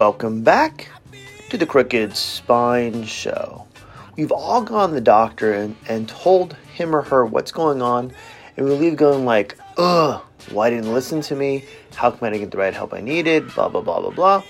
Welcome back to the Crooked Spine Show. We've all gone to the doctor and, and told him or her what's going on, and we leave going like, ugh, why didn't listen to me? How come I didn't get the right help I needed? Blah, blah, blah, blah, blah.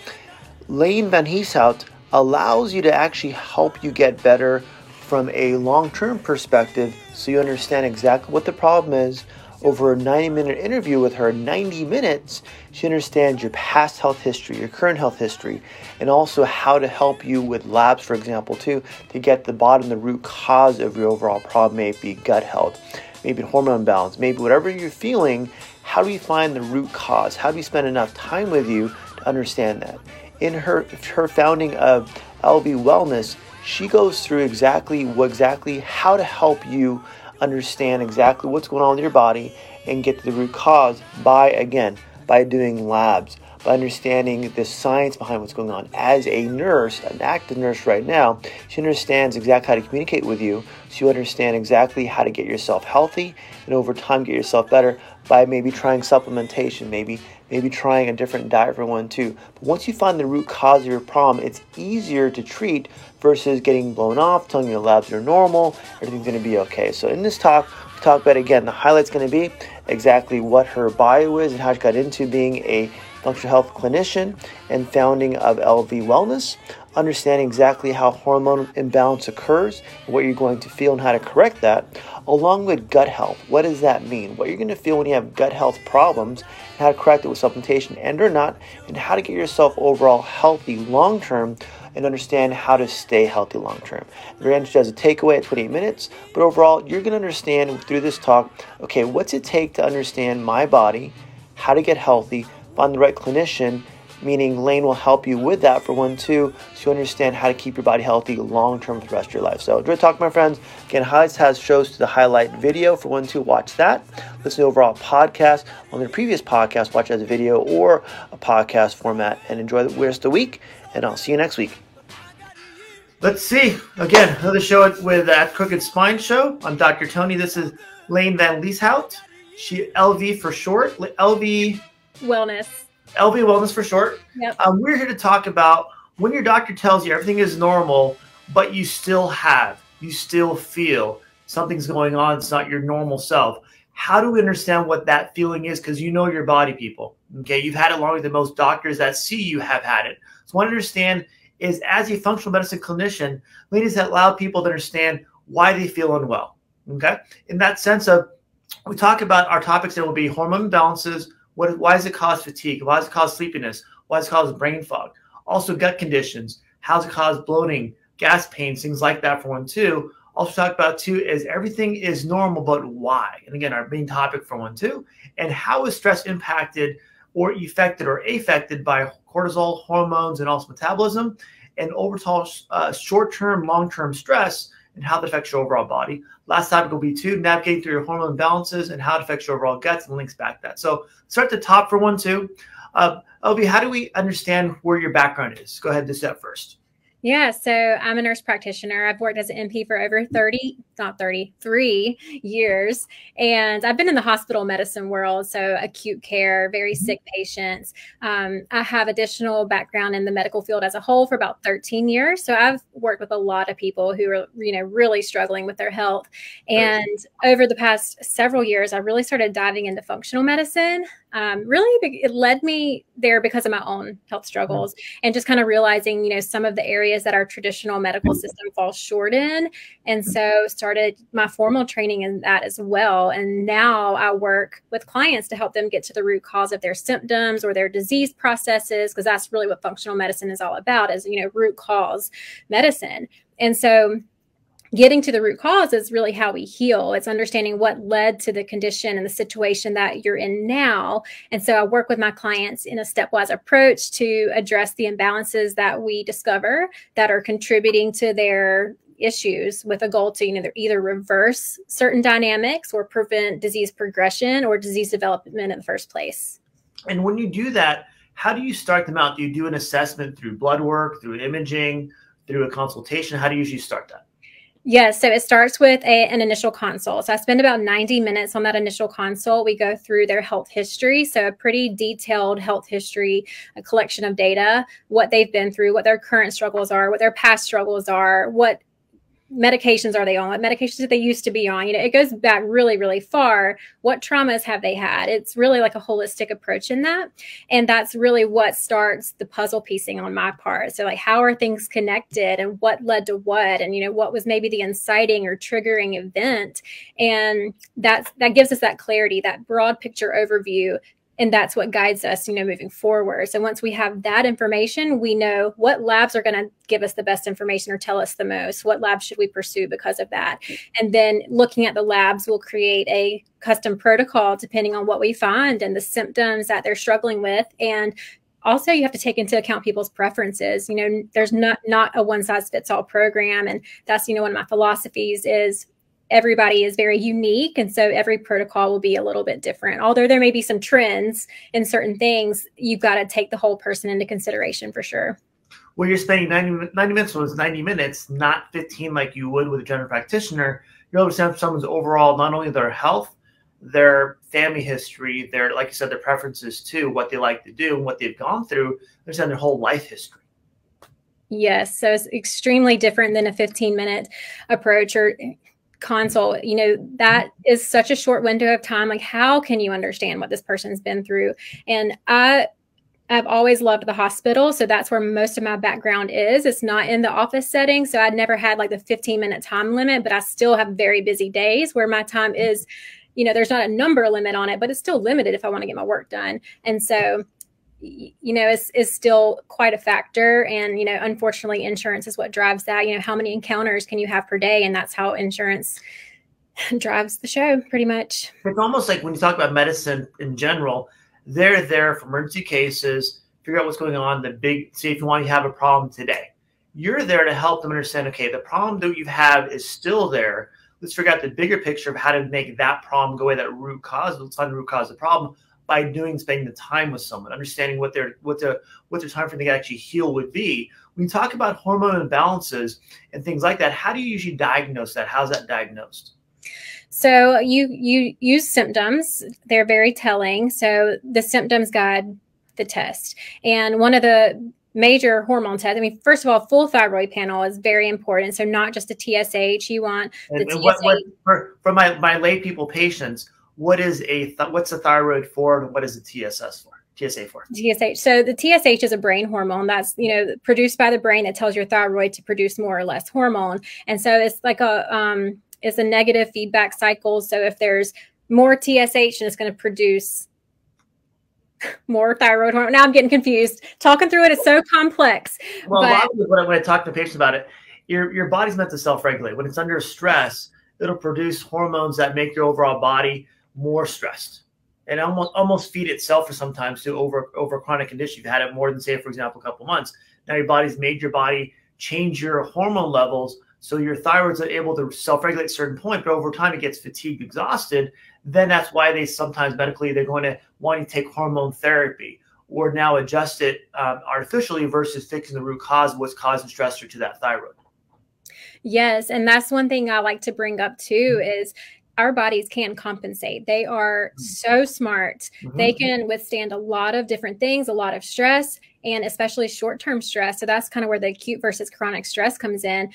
Layne VanLieshout allows you to actually help you get better from a long term perspective so you understand exactly what the problem is. Over a 90 minute interview with her, 90 minutes, she understands your past health history, your current health history, and also how to help you with labs, for example, too, to get the bottom, the root cause of your overall problem, maybe gut health, maybe hormone balance, maybe whatever you're feeling. How do we find the root cause? How do we spend enough time with you to understand that? In her her founding of LV Wellness, she goes through exactly what exactly how to help you understand exactly what's going on with your body and get to the root cause by again by doing labs by understanding the science behind what's going on. As a nurse an active nurse right now she understands exactly how to communicate with you. So you understand exactly how to get yourself healthy and over time get yourself better by maybe trying supplementation maybe maybe trying a different diet for one too. But once you find the root cause of your problem, it's easier to treat versus getting blown off, telling your labs are normal, everything's to be okay. So in this talk, we talk about again the highlights to be exactly what her bio is and how she got into being a functional health clinician and founding of LV Wellness, understanding exactly how hormone imbalance occurs, what you're going to feel and how to correct that, along with gut health. What does that mean? What you're going to feel when you have gut health problems, how to correct it with supplementation and or not, and how to get yourself overall healthy long term and understand how to stay healthy long term. Interesting as a takeaway at 28 minutes, but overall, you're going to understand through this talk okay, what's it take to understand my body, how to get healthy, find the right clinician, meaning Layne will help you with that for one, two, so you understand how to keep your body healthy long term for the rest of your life. So, enjoy talk, my friends. Again, Highlights has shows to the highlight video for one, two, watch that. Listen to overall podcast on the previous podcast, watch it as a video or a podcast format, and enjoy the rest of the week. And I'll see you next week. Let's see. Again, another show with that Crooked Spine Show. I'm Dr. Tony. This is Layne VanLieshout. She LV for short. LV Wellness. LV Wellness for short. Yep. Um, we're here to talk about when your doctor tells you everything is normal, but you still have, you still feel something's going on. It's not your normal self. How do we understand what that feeling is? Because you know your body, people. Okay, you've had it longer than most doctors that see you have had it. So, what I understand is as a functional medicine clinician, ladies that allow people to understand why they feel unwell. Okay, in that sense of we talk about our topics that will be hormone imbalances, what, why does it cause fatigue? Why does it cause sleepiness? Why does it cause brain fog? Also, gut conditions. How does it cause bloating, gas pains, things like that for one, too. Also, talk about two is everything is normal, but why? And again, our main topic for one, two. And how is stress impacted or affected or affected by cortisol, hormones, and also metabolism? And overall, uh, short term, long term stress and how it affects your overall body. Last topic will be two, navigating through your hormone imbalances and how it affects your overall guts and links back that. So start at the top for one, two. Uh, how do we understand where your background is? Go ahead and that first. Yeah, so I'm a nurse practitioner. I've worked as an NP for over 30, not 33 years. And I've been in the hospital medicine world, so acute care, very mm-hmm. sick patients. Um, I have additional background in the medical field as a whole for about 13 years. So I've worked with a lot of people who are, you know, really struggling with their health. And over the past several years, I really started diving into functional medicine um, really it led me there because of my own health struggles mm-hmm. and just kind of realizing you know some of the areas that our traditional medical mm-hmm. system falls short in and mm-hmm. so started my formal training in that as well and now i work with clients to help them get to the root cause of their symptoms or their disease processes because that's really what functional medicine is all about is you know root cause medicine and so getting to the root cause is really how we heal. It's understanding what led to the condition and the situation that you're in now. And so I work with my clients in a stepwise approach to address the imbalances that we discover that are contributing to their issues with a goal to you know either reverse certain dynamics or prevent disease progression or disease development in the first place. And when you do that, how do you start them out? Do you do an assessment through blood work, through imaging, through a consultation? How do you usually start that? Yes, so it starts with a, an initial consult. So I spend about 90 minutes on that initial consult. We go through their health history. So a pretty detailed health history, a collection of data, what they've been through, what their current struggles are, what their past struggles are, what medications are they on? What medications did they used to be on? You know, it goes back really, really far. What traumas have they had? It's really like a holistic approach in that. And that's really what starts the puzzle piecing on my part. So, like, how are things connected and what led to what? And, you know, what was maybe the inciting or triggering event? And that's that gives us that clarity, that broad picture overview and that's what guides us you know moving forward. So once we have that information we know what labs are going to give us the best information or tell us the most what labs should we pursue because of that. And then looking at the labs will create a custom protocol depending on what we find and the symptoms that they're struggling with. And also you have to take into account people's preferences. You know there's not not a one size fits all program. And that's you know one of my philosophies is everybody is very unique and so every protocol will be a little bit different. Although there may be some trends in certain things you've got to take the whole person into consideration for sure. Well you're spending 90, 90 minutes was 90 minutes not 15 like you would with a general practitioner. You're able to understand someone's overall not only their health their family history their like you said their preferences too what they like to do and what they've gone through understand their whole life history. Yes, so it's extremely different than a 15 minute approach or consult you know that is such a short window of time like how can you understand what this person's been through and i I've always loved the hospital. So that's where most of my background is. It's not in the office setting. So I'd never had like the 15 minute time limit, but I still have very busy days where my time is, you know, there's not a number limit on it, but it's still limited if I want to get my work done. And so you know is is still quite a factor. And you know unfortunately insurance is what drives that. You know how many encounters can you have per day? And that's how insurance drives the show pretty much. It's almost like when you talk about medicine in general they're there for emergency cases figure out what's going on the big see if you want to have a problem today. You're there to help them understand okay the problem that you have is still there. Let's figure out the bigger picture of how to make that problem go away that root cause let's find the root cause of the problem by doing spending the time with someone, understanding what their what their what their time frame to actually heal would be. When you talk about hormone imbalances and things like that, how do you usually diagnose that? How's that diagnosed? So you you use symptoms. They're very telling. So the symptoms guide the test. And one of the major hormone tests. I mean, first of all, full thyroid panel is very important. So not just a TSH. You want the and, and TSH. What, what, for, for my, my lay people patients, what is a th- what's the thyroid for and what is the TSS for? TSA for? TSH. So the TSH is a brain hormone that's you know produced by the brain that tells your thyroid to produce more or less hormone, and so it's like a um, it's a negative feedback cycle. So if there's more TSH, and it's going to produce more thyroid hormone. Now I'm getting confused. Talking through it is so complex. Well, but, a lot of when I, when I talk to patients about it, your your body's meant to self-regulate. When it's under stress, it'll produce hormones that make your overall body more stressed and almost almost feed itself for sometimes to over over chronic condition. You've had it more than say, for example, a couple months. Now your body's made your body change your hormone levels so your thyroid's able to self-regulate at a certain point, but over time it gets fatigued, exhausted. Then that's why they sometimes medically they're going to want to take hormone therapy or now adjust it um, artificially versus fixing the root cause of what's causing stressor to that thyroid. Yes, and that's one thing I like to bring up too is our bodies can compensate. They are mm. so smart. Mm-hmm. They can withstand a lot of different things, a lot of stress, and especially short term stress. So that's kind of where the acute versus chronic stress comes in.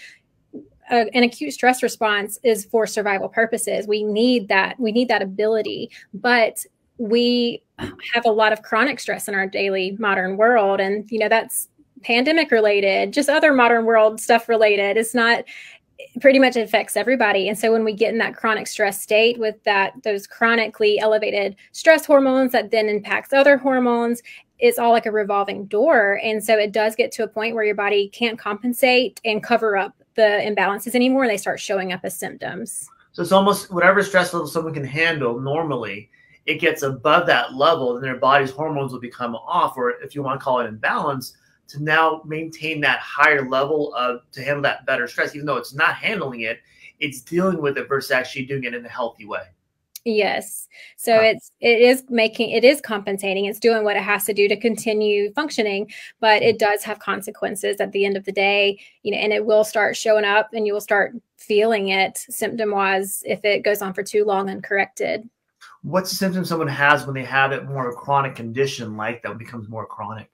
Uh, an acute stress response is for survival purposes. We need that. We need that ability, but we have a lot of chronic stress in our daily modern world, and you know that's pandemic related, just other modern world stuff related. It's not pretty much affects everybody. And so when we get in that chronic stress state with that those chronically elevated stress hormones that then impacts other hormones, it's all like a revolving door. And so it does get to a point where your body can't compensate and cover up the imbalances anymore. They start showing up as symptoms. So it's almost whatever stress level someone can handle normally, it gets above that level, then their body's hormones will become off, or if you want to call it imbalance, to now maintain that higher level of to handle that better stress, even though it's not handling it, it's dealing with it versus actually doing it in a healthy way. Yes. So huh. it's it is making it is compensating. It's doing what it has to do to continue functioning, but it does have consequences at the end of the day, you know, and it will start showing up and you will start feeling it symptom wise if it goes on for too long uncorrected. What's the symptom someone has when they have it more of a chronic condition like that becomes more chronic?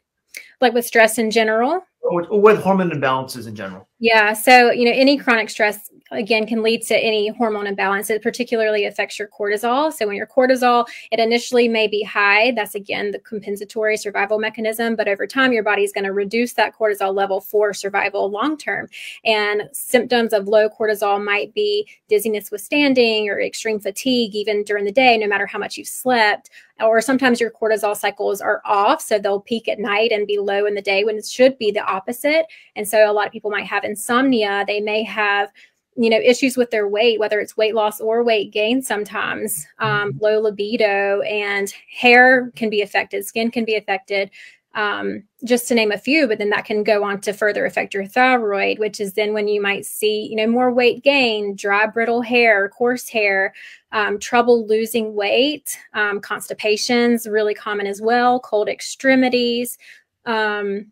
Like with stress in general? Or with hormone imbalances in general. Yeah. So, you know, any chronic stress again can lead to any hormone imbalance. It particularly affects your cortisol. So when your cortisol, it initially may be high. That's again the compensatory survival mechanism. But over time, your body is going to reduce that cortisol level for survival long term. And symptoms of low cortisol might be dizziness with standing or extreme fatigue, even during the day, no matter how much you've slept. Or sometimes your cortisol cycles are off. So they'll peak at night and be low in the day when it should be the opposite. And so a lot of people might have insomnia. They may have you know issues with their weight whether it's weight loss or weight gain sometimes um, mm-hmm. low libido and hair can be affected skin can be affected um, just to name a few but then that can go on to further affect your thyroid which is then when you might see you know more weight gain dry brittle hair coarse hair um, trouble losing weight um, constipations really common as well cold extremities um,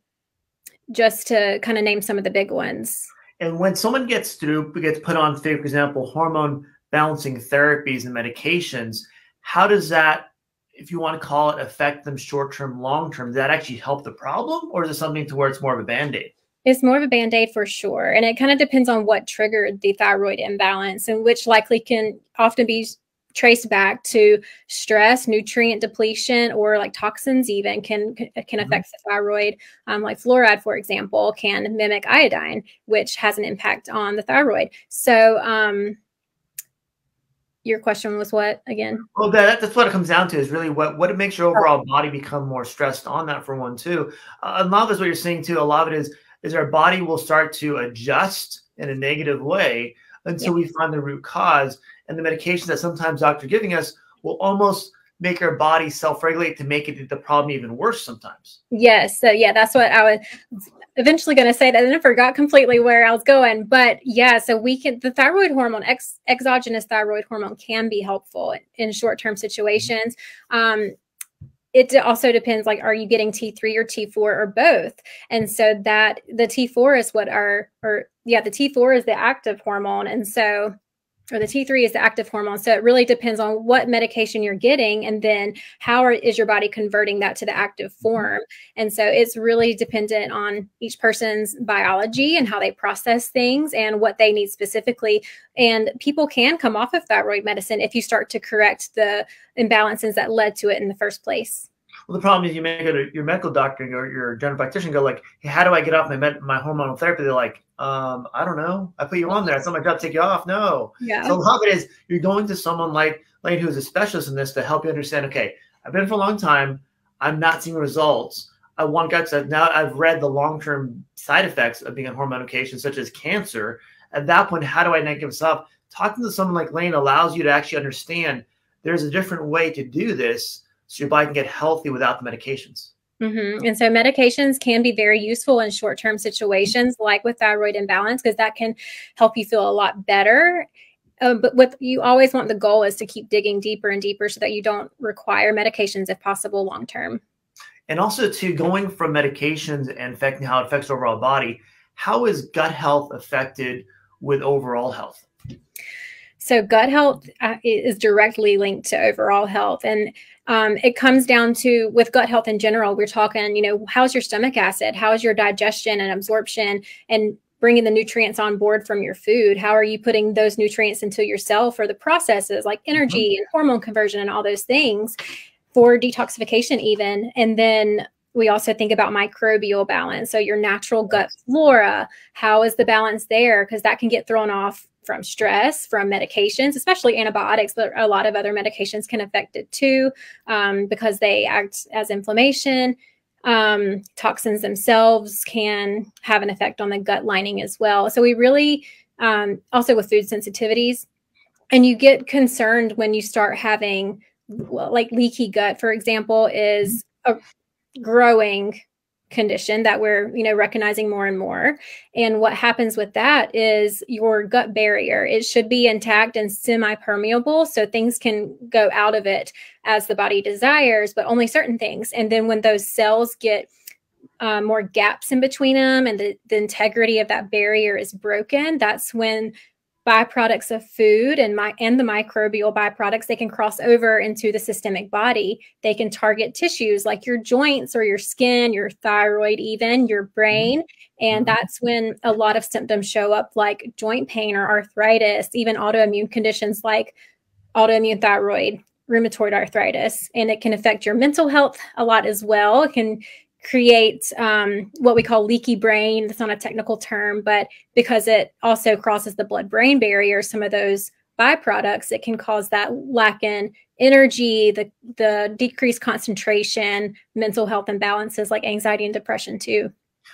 just to kind of name some of the big ones and when someone gets through, gets put on, for example, hormone balancing therapies and medications, how does that, if you want to call it, affect them short term, long term? Does that actually help the problem, or is it something to where it's more of a band aid? It's more of a band aid for sure. And it kind of depends on what triggered the thyroid imbalance, and which likely can often be traced back to stress, nutrient depletion, or like toxins even can can mm-hmm. affect the thyroid. Um, like fluoride, for example, can mimic iodine, which has an impact on the thyroid. So, um, your question was what again? Well, that, that's what it comes down to is really what what makes your overall body become more stressed on that for one too. Uh, a lot of this, what you're saying too, a lot of it is is our body will start to adjust in a negative way until yeah. we find the root cause and the medications that sometimes doctors are giving us will almost make our body self-regulate to make it the problem even worse sometimes. Yes. So yeah, that's what I was eventually going to say that and I forgot completely where I was going. But yeah, so we can the thyroid hormone, ex, exogenous thyroid hormone can be helpful in short-term situations. Um, it also depends like are you getting T3 or T4 or both? And so that the T4 is what our or yeah, the T4 is the active hormone. And so or the T3 is the active hormone. So it really depends on what medication you're getting and then how are, is your body converting that to the active mm-hmm. form. And so it's really dependent on each person's biology and how they process things and what they need specifically. And people can come off of thyroid medicine if you start to correct the imbalances that led to it in the first place. Well, the problem is you may go to your medical doctor or your general practitioner and go like, hey, how do I get off my med- my hormonal therapy? They're like, um, I don't know. I put you on there. It's not my job to take you off. No. Yeah. So a lot of it is you're going to someone like Layne who's a specialist in this to help you understand, okay, I've been for a long time. I'm not seeing results. I want guys that now I've read the long-term side effects of being on hormone medication, such as cancer. At that point, how do I not give this up? Talking to someone like Layne allows you to actually understand there's a different way to do this so your body can get healthy without the medications. Mm-hmm. And so medications can be very useful in short term situations, like with thyroid imbalance, because that can help you feel a lot better. Uh, but what you always want the goal is to keep digging deeper and deeper so that you don't require medications if possible long term. And also, to going from medications and affecting how it affects overall body, how is gut health affected with overall health? So, gut health uh, is directly linked to overall health. And um, it comes down to with gut health in general, we're talking, you know, how's your stomach acid? How's your digestion and absorption? And bringing the nutrients on board from your food how are you putting those nutrients into yourself or the processes like energy mm-hmm. and hormone conversion and all those things for detoxification even and then we also think about microbial balance so your natural gut flora how is the balance there because that can get thrown off from stress, from medications, especially antibiotics, but a lot of other medications can affect it too um, because they act as inflammation. Um, toxins themselves can have an effect on the gut lining as well. So we really, um, also with food sensitivities, and you get concerned when you start having like leaky gut, for example, is a growing condition that we're you know recognizing more and more. And what happens with that is your gut barrier it should be intact and semi permeable so things can go out of it as the body desires but only certain things. And then when those cells get um, more gaps in between them and the, the integrity of that barrier is broken that's when byproducts of food and my and the microbial byproducts they can cross over into the systemic body. They can target tissues like your joints or your skin your thyroid even your brain. And mm-hmm. that's when a lot of symptoms show up like joint pain or arthritis even autoimmune conditions like autoimmune thyroid rheumatoid arthritis. And it can affect your mental health a lot as well. It can create um, what we call leaky brain. That's not a technical term, but because it also crosses the blood brain barrier, some of those byproducts, it can cause that lack in energy, the, the decreased concentration, mental health imbalances like anxiety and depression, too.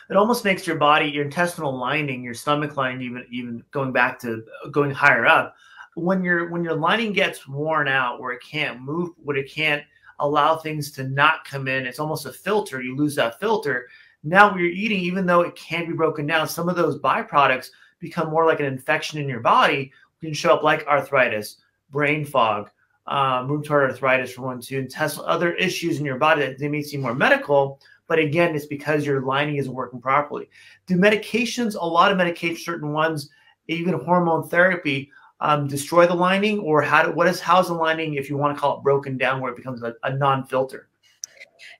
It almost makes your body, your intestinal lining, your stomach lining, even even going back to going higher up, when your when your lining gets worn out, where it can't move, where it can't allow things to not come in. It's almost a filter. You lose that filter. Now, you're eating, even though it can be broken down, some of those byproducts become more like an infection in your body. can show up like arthritis, brain fog, um, rheumatoid arthritis for one, two, intestinal other issues in your body that they may seem more medical. But again, it's because your lining isn't working properly. Do medications, a lot of medications, certain ones, even hormone therapy, um, destroy the lining, or how do, what is how's the lining if you want to call it broken down, where it becomes a, a non-filter?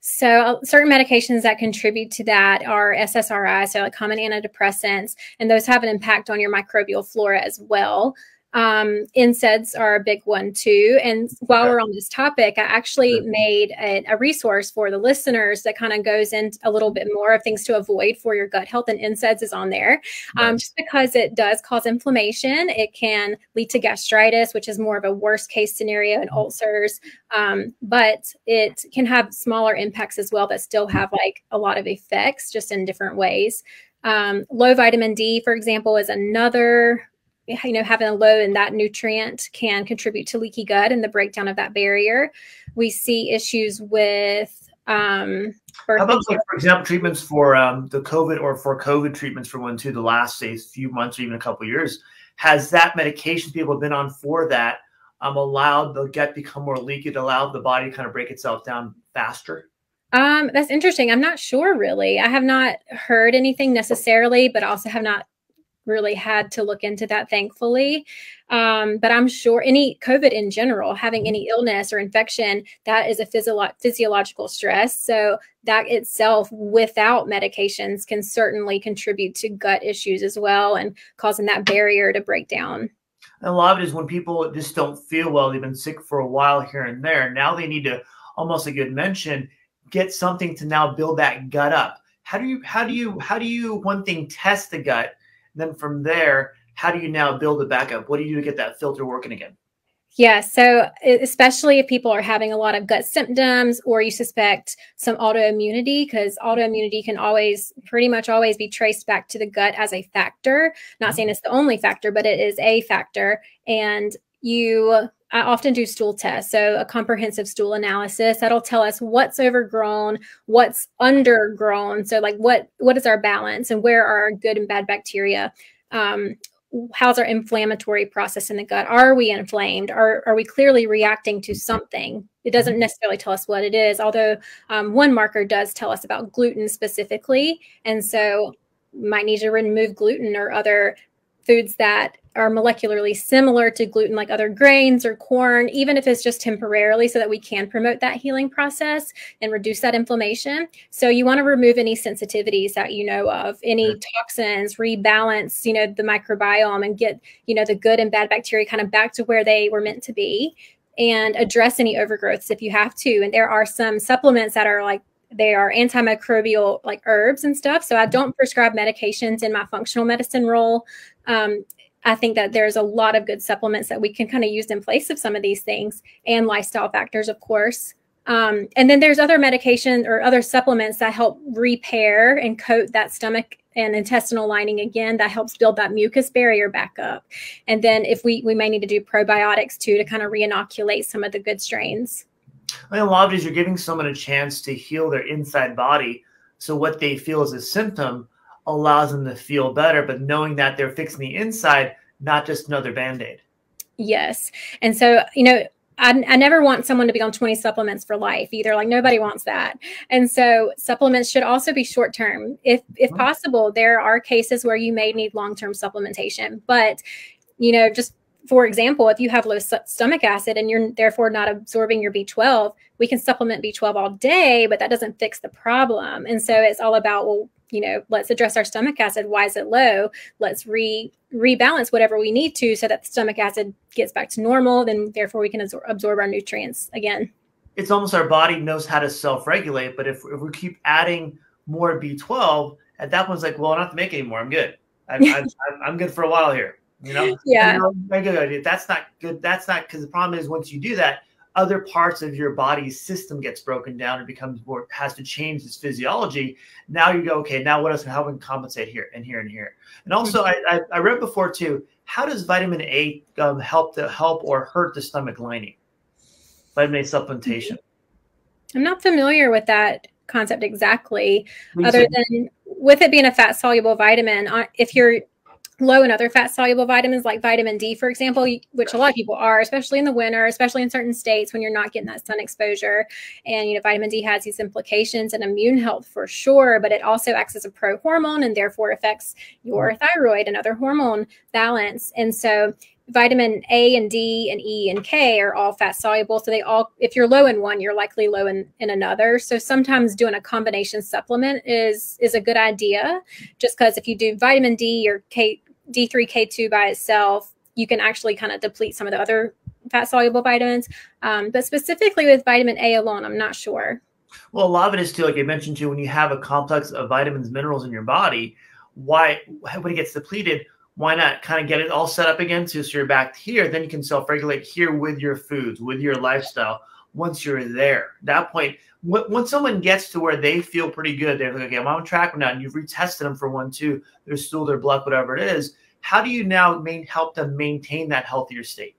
So, uh, certain medications that contribute to that are SSRIs, so like common antidepressants, and those have an impact on your microbial flora as well. Um, NSAIDs are a big one too. And while okay. we're on this topic, I actually mm-hmm. made a, a, resource for the listeners that kind of goes into a little bit more of things to avoid for your gut health. And NSAIDs is on there um, just because it does cause inflammation. It can lead to gastritis, which is more of a worst case scenario, and mm-hmm. ulcers. Um, but it can have smaller impacts as well that still have like a lot of effects, just in different ways. Um, low vitamin D, for example, is another you know having a low in that nutrient can contribute to leaky gut and the breakdown of that barrier we see issues with um How about like, for example treatments for um, the covid or for covid treatments for one too the last say few months or even a couple years has that medication people have been on for that um, allowed the gut become more leaky it allowed the body to kind of break itself down faster um, that's interesting. I'm not sure really. I have not heard anything necessarily, but also have not really had to look into that, thankfully. Um, but I'm sure any COVID in general, having any illness or infection, that is a physio- physiological stress. So that itself, without medications, can certainly contribute to gut issues as well and causing that barrier to break down. And a lot of it is when people just don't feel well, they've been sick for a while here and there. Now they need to, almost like you had mentioned, get something to now build that gut up. How do you, how do you, how do you, one thing, test the gut? Then from there, how do you now build a backup? What do you do to get that filter working again? Yeah, so especially if people are having a lot of gut symptoms or you suspect some autoimmunity, because autoimmunity can always pretty much always be traced back to the gut as a factor. Not saying mm-hmm. it's the only factor, but it is a factor. And you I often do stool tests, so a comprehensive stool analysis that'll tell us what's overgrown, what's undergrown. So, like what what is our balance, and where are our good and bad bacteria? Um, how's our inflammatory process in the gut? Are we inflamed? Are are we clearly reacting to something? It doesn't mm-hmm. necessarily tell us what it is, although um, one marker does tell us about gluten specifically, and so might need to remove gluten or other foods that are molecularly similar to gluten, like other grains or corn, even if it's just temporarily, so that we can promote that healing process and reduce that inflammation. So you want to remove any sensitivities that you know of, any toxins, rebalance, you know, the microbiome and get, you know, the good and bad bacteria kind of back to where they were meant to be and address any overgrowths if you have to. And there are some supplements that are like they are antimicrobial like herbs and stuff. So I don't prescribe medications in my functional medicine role. Um, I think that there's a lot of good supplements that we can kind of use in place of some of these things and lifestyle factors, of course. Um, and then there's other medication or other supplements that help repair and coat that stomach and intestinal lining again that helps build that mucus barrier back up. And then if we we may need to do probiotics too to kind of reinoculate some of the good strains. I mean, a lot of it is you're giving someone a chance to heal their inside body. So what they feel is a symptom allows them to feel better, but knowing that they're fixing the inside, not just another band aid. Yes. And so, you know, I, I, never want someone to be on 20 supplements for life either. Like nobody wants that. And so supplements should also be short term. If if mm-hmm. possible, there are cases where you may need long term supplementation. But you know, just for example, if you have low stomach acid and you're therefore not absorbing your B12, we can supplement B12 all day, but that doesn't fix the problem. And so it's all about, well, you know, let's address our stomach acid. Why is it low? Let's re rebalance whatever we need to so that the stomach acid gets back to normal. Then therefore we can absor- absorb our nutrients again. It's almost our body knows how to self-regulate, but if, if we keep adding more B12, at that point it's like, well, I don't have to make any more. I'm good. I'm, I'm, I'm good for a while here. You know, yeah, you know, That's not good. That's not because the problem is once you do that, other parts of your body's system gets broken down and becomes more has to change its physiology. Now you go, okay, now what else? can How can compensate here and here and here? And also, mm-hmm. I, I, I read before too. How does vitamin A um, help to help or hurt the stomach lining? Vitamin A supplementation. I'm not familiar with that concept exactly, other than with it being a fat soluble vitamin. Uh, if you're low in other fat soluble vitamins like vitamin D, for example, which a lot of people are, especially in the winter, especially in certain states when you're not getting that sun exposure. And, you know, vitamin D has these implications in immune health for sure, but it also acts as a pro hormone and therefore affects your mm-hmm. thyroid and other hormone balance. And so, vitamin A and D and E and K are all fat soluble. So they all, if you're low in one, you're likely low in, in another. So sometimes doing a combination supplement is is a good idea. Just because if you do vitamin D or K D3K2 by itself, you can actually kind of deplete some of the other fat soluble vitamins. Um, but specifically with vitamin A alone, I'm not sure. Well, a lot of it is too, like I mentioned too, when you have a complex of vitamins, minerals in your body, why when it gets depleted, why not kind of get it all set up again so you're back here? Then you can self-regulate here with your foods, with your lifestyle. Once you're there, At that point, when someone gets to where they feel pretty good, they're like, okay, I'm on track now, and you've retested them for one, two, their stool, their blood, whatever it is. How do you now main, help them maintain that healthier state?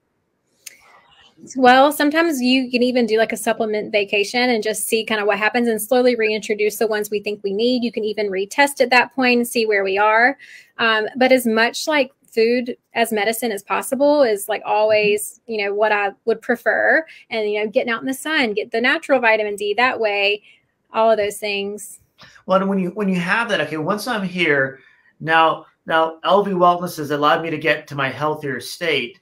Well, sometimes you can even do like a supplement vacation and just see kind of what happens and slowly reintroduce the ones we think we need. You can even retest at that point and see where we are. Um, but as much like food as medicine as possible is like always, mm-hmm. you know, what I would prefer. And, you know, getting out in the sun, get the natural vitamin D that way, all of those things. Well, when you when you have that, okay, once I'm here, now now LV Wellness has allowed me to get to my healthier state.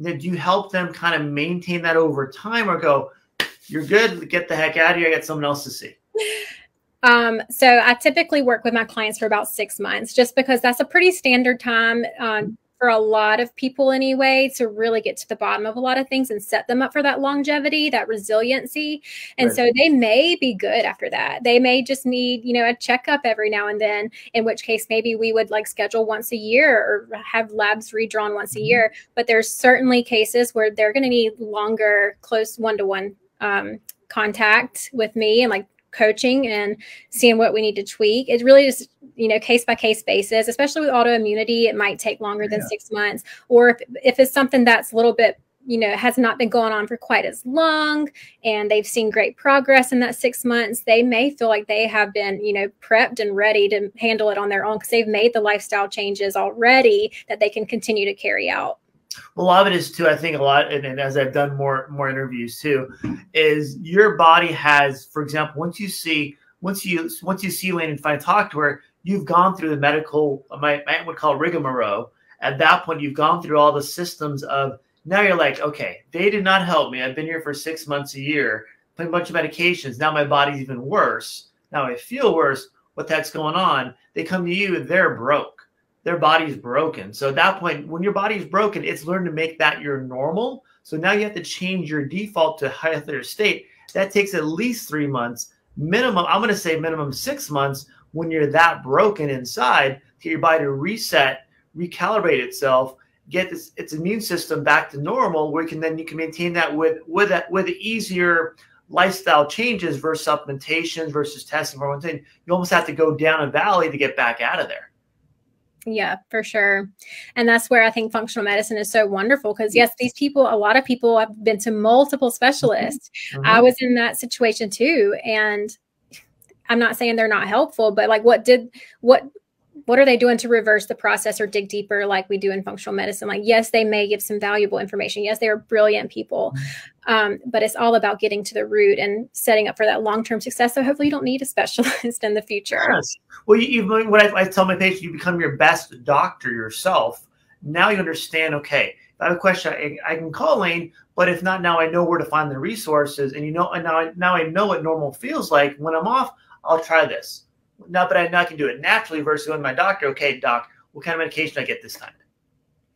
Did you help them kind of maintain that over time or go, you're good, get the heck out of here, I got someone else to see? Um, so I typically work with my clients for about six months, just because that's a pretty standard time um, for a lot of people anyway to really get to the bottom of a lot of things and set them up for that longevity, that resiliency. And right. so they may be good after that. They may just need, you know, a checkup every now and then, in which case maybe we would like schedule once a year or have labs redrawn once mm-hmm. a year. But there's certainly cases where they're going to need longer, close one to one contact with me and like coaching and seeing what we need to tweak. It really is, you know, case by case basis, especially with autoimmunity. It might take longer than yeah. six months. Or if, if it's something that's a little bit, you know, has not been going on for quite as long and they've seen great progress in that six months, they may feel like they have been, you know, prepped and ready to handle it on their own because they've made the lifestyle changes already that they can continue to carry out. Well, a lot of it is too. I think a lot, and, and, as I've done more more interviews too, is your body has, for example, once you see once you once you see Layne and find talk to her, you've gone through the medical. My, my aunt would call rigmarole. At that point, you've gone through all the systems of. Now you're like, okay, they did not help me. I've been here for six months a year, putting a bunch of medications. Now my body's even worse. Now I feel worse. What that's going on? They come to you, they're broke their body's broken. So at that point, when your body's broken, it's learned to make that your normal. So now you have to change your default to healthier state. That takes at least three months, minimum. I'm going to say minimum six months when you're that broken inside to your body to reset, recalibrate itself, get this, its immune system back to normal, where you can then you can maintain that with with that with easier lifestyle changes versus supplementations versus testing for one thing. You almost have to go down a valley to get back out of there. Yeah, for sure. And that's where I think functional medicine is so wonderful because, yes, these people, a lot of people have been to multiple specialists. Mm-hmm. I was in that situation too. And I'm not saying they're not helpful, but like what did what what are they doing to reverse the process or dig deeper like we do in functional medicine? Like yes they may give some valuable information. Yes they are brilliant people mm-hmm. um, but it's all about getting to the root and setting up for that long-term success. So hopefully you don't need a specialist in the future. Yes. well you, you when I, I tell my patients you become your best doctor yourself now you understand okay if i have a question I, I can call Layne but if not now i know where to find the resources. And you know and now, I, now i know what normal feels like. When i'm off i'll try this now, but I know I can do it naturally versus going to my doctor. Okay, doc, what kind of medication I get this time?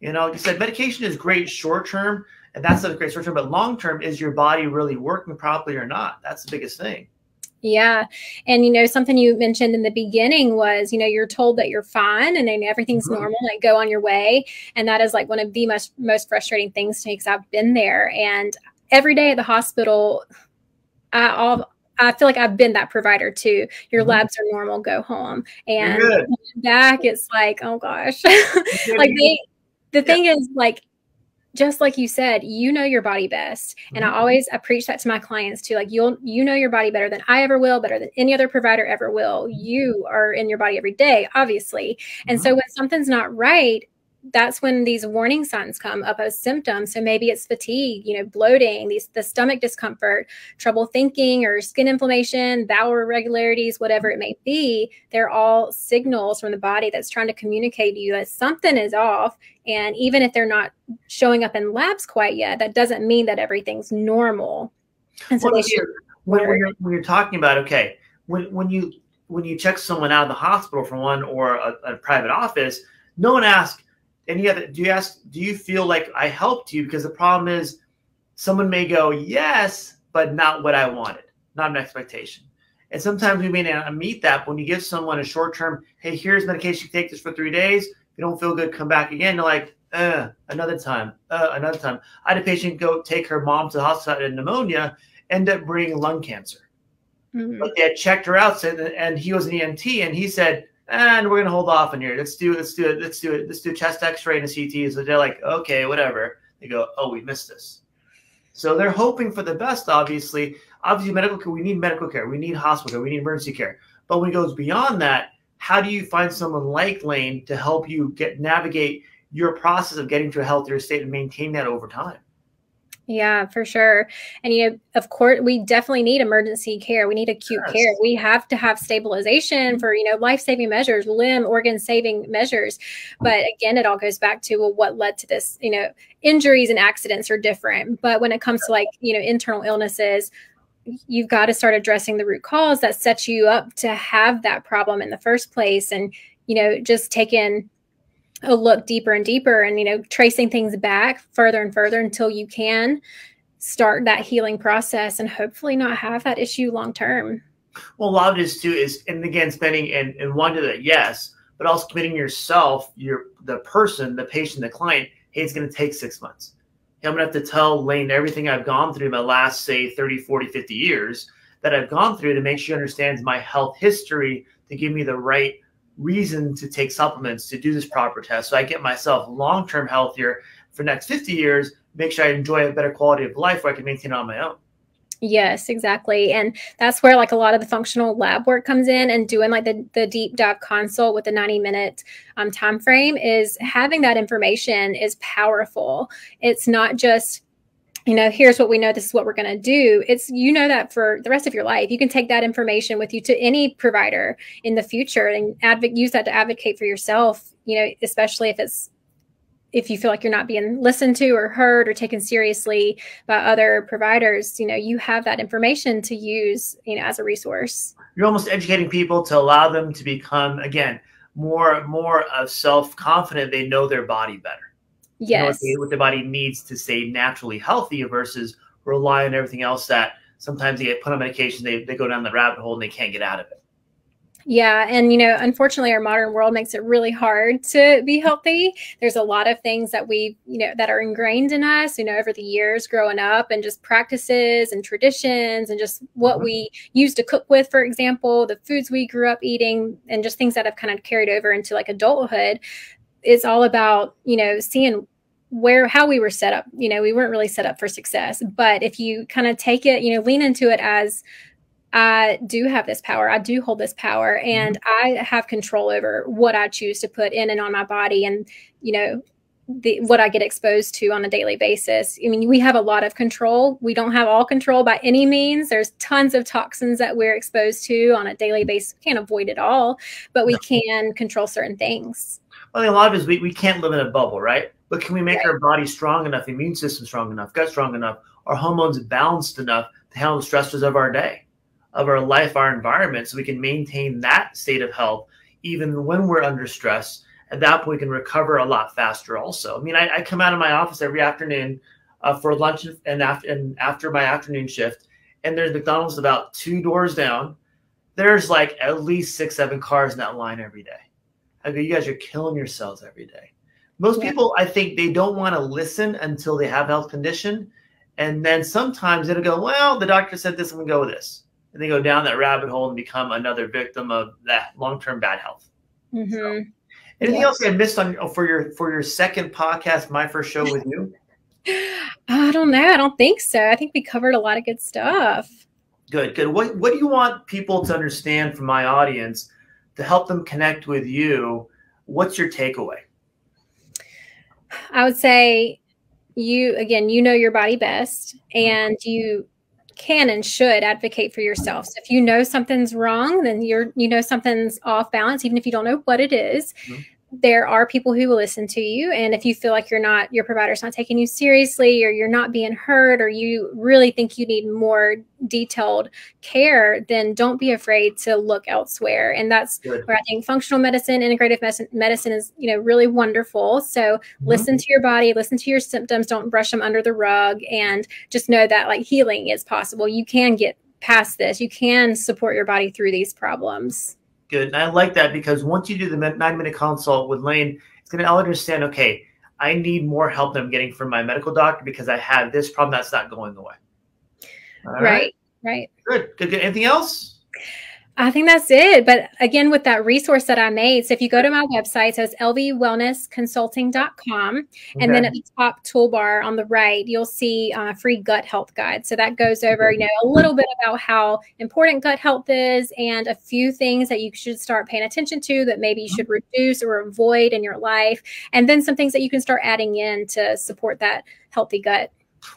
You know, you said medication is great short term, and that's a great short term, but long term, is your body really working properly or not? That's the biggest thing. Yeah. And, you know, something you mentioned in the beginning was, you know, you're told that you're fine and then everything's mm-hmm. normal, like go on your way. And that is like one of the most, most frustrating things to me because I've been there. And every day at the hospital, I, all, I feel like I've been that provider too. Your mm-hmm. labs are normal, go home. And back, it's like, oh gosh. like they the thing is like just like you said, you know your body best. And mm-hmm. I always I preach that to my clients too. Like you'll you know your body better than I ever will, better than any other provider ever will. You are in your body every day, obviously. And mm-hmm. so when something's not right, that's when these warning signs come up as symptoms. So maybe it's fatigue, you know, bloating, these the stomach discomfort, trouble thinking, or skin inflammation, bowel irregularities, whatever it may be. They're all signals from the body that's trying to communicate to you that something is off. And even if they're not showing up in labs quite yet, that doesn't mean that everything's normal. And so well, when, when, you're, when you're talking about okay, when when you when you check someone out of the hospital for one or a, a private office, no one asks any other do you ask do you feel like i helped you? Because the problem is someone may go yes but not what i wanted not an expectation. And sometimes we may not meet that but when you give someone a short term hey here's medication you take this for three days. If you don't feel good come back again they're like uh, another time uh, another time. I had a patient go take her mom to the hospital and pneumonia end up bringing lung cancer. Mm-hmm. but they had checked her out and he was an emt and he said and we're gonna hold off on here. Let's do let's do it. Let's do it. Let's do chest X-ray and a CT. So they're like, okay, whatever. They go, oh, we missed this. So they're hoping for the best. Obviously, obviously, medical care. We need medical care. We need hospital care. We need emergency care. But when it goes beyond that, how do you find someone like Layne to help you get navigate your process of getting to a healthier state and maintain that over time? Yeah, for sure. And you know, of course, we definitely need emergency care. We need acute yes. care. We have to have stabilization mm-hmm. for, you know, life-saving measures, limb organ saving measures. But again, it all goes back to well, what led to this, you know, injuries and accidents are different. But when it comes to like, you know, internal illnesses, you've got to start addressing the root cause that sets you up to have that problem in the first place. And, you know, just taking a look deeper and deeper and you know tracing things back further and further until you can start that healing process and hopefully not have that issue long term. Well a lot of this too is and again spending and, and one to that yes but also committing yourself your the person the patient the client hey it's going to take six months. Hey, i'm going to have to tell Layne everything i've gone through in my last say 30 40 50 years that i've gone through to make sure she understands my health history to give me the right reason to take supplements to do this proper test so I get myself long term healthier for next 50 years, make sure I enjoy a better quality of life where I can maintain it on my own. Yes, exactly. And that's where like a lot of the functional lab work comes in and doing like the, the deep dive consult with the 90 minute um, time frame is having that information is powerful. It's not just you know, here's what we know, this is what we're going to do. It's, you know, that for the rest of your life, you can take that information with you to any provider in the future and advocate, use that to advocate for yourself, you know, especially if it's, if you feel like you're not being listened to or heard or taken seriously by other providers, you know, you have that information to use, you know, as a resource. You're almost educating people to allow them to become, again, more, more of self-confident. They know their body better yes you know, what, the body needs to stay naturally healthy versus rely on everything else that sometimes they get put on medication they, they go down the rabbit hole and they can't get out of it yeah. And, you know, unfortunately, our modern world makes it really hard to be healthy. There's a lot of things that we, you know, that are ingrained in us, you know, over the years growing up and just practices and traditions and just what mm-hmm. we used to cook with, for example, the foods we grew up eating and just things that have kind of carried over into like adulthood it's all about you know seeing where how we were set up you know we weren't really set up for success but if you kind of take it you know lean into it as I do have this power. I do hold this power and mm-hmm. I have control over what I choose to put in and on my body and, you know, the, what I get exposed to on a daily basis. I mean, we have a lot of control. We don't have all control by any means. There's tons of toxins that we're exposed to on a daily basis. We can't avoid it all, but we can control certain things. Well, a lot of it is we, we can't live in a bubble, right? But can we make right. our body strong enough, immune system strong enough, gut strong enough, our hormones balanced enough to handle the stressors of our day, of our life, our environment, so we can maintain that state of health even when we're under stress at that point we can recover a lot faster also i mean i, I come out of my office every afternoon uh, for lunch and after and after my afternoon shift and there's mcdonald's about two doors down there's like at least six seven cars in that line every day i go you guys are killing yourselves every day most yeah. people i think they don't want to listen until they have health condition and then sometimes it'll go well the doctor said this i'm gonna go with this and they go down that rabbit hole and become another victim of that long-term bad health mm-hmm. so, Anything else I missed on for your for your second podcast, my first show with you? I don't know. I don't think so. I think we covered a lot of good stuff. Good, good. What what do you want people to understand from my audience to help them connect with you? What's your takeaway? I would say you again, you know your body best and you can and should advocate for yourself. So if you know something's wrong, then you're you know something's off balance, even if you don't know what it is, mm-hmm there are people who will listen to you and if you feel like you're not your provider's not taking you seriously or you're not being heard or you really think you need more detailed care then don't be afraid to look elsewhere. And that's Good. where i think functional medicine integrative medicine, medicine is you know really wonderful. So mm-hmm. listen to your body listen to your symptoms don't brush them under the rug and just know that like healing is possible. You can get past this. You can support your body through these problems Good. And I like that because once you do the nine minute consult with Layne, it's going to understand, okay, I need more help than I'm getting from my medical doctor because I have this problem that's not going away. right. Right. right. Good. Good. Good. Anything else? I think that's it. But again, with that resource that I made, so if you go to my website, so it's lvwellnessconsulting.com. Okay. And then at the top toolbar on the right, you'll see a free gut health guide. So that goes over, you know, a little bit about how important gut health is and a few things that you should start paying attention to that maybe you should reduce or avoid in your life. And then some things that you can start adding in to support that healthy gut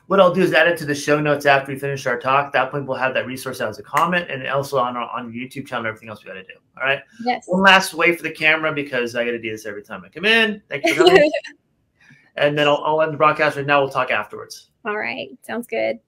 what I'll do is add it to the show notes after we finish our talk. At that point, we'll have that resource as a comment and also on our on YouTube channel, everything else we got to do. All right. Yes. One last way for the camera because I got to do this every time I come in. Thank you for coming. and then I'll, I'll end the broadcast right now. We'll talk afterwards. All right. Sounds good.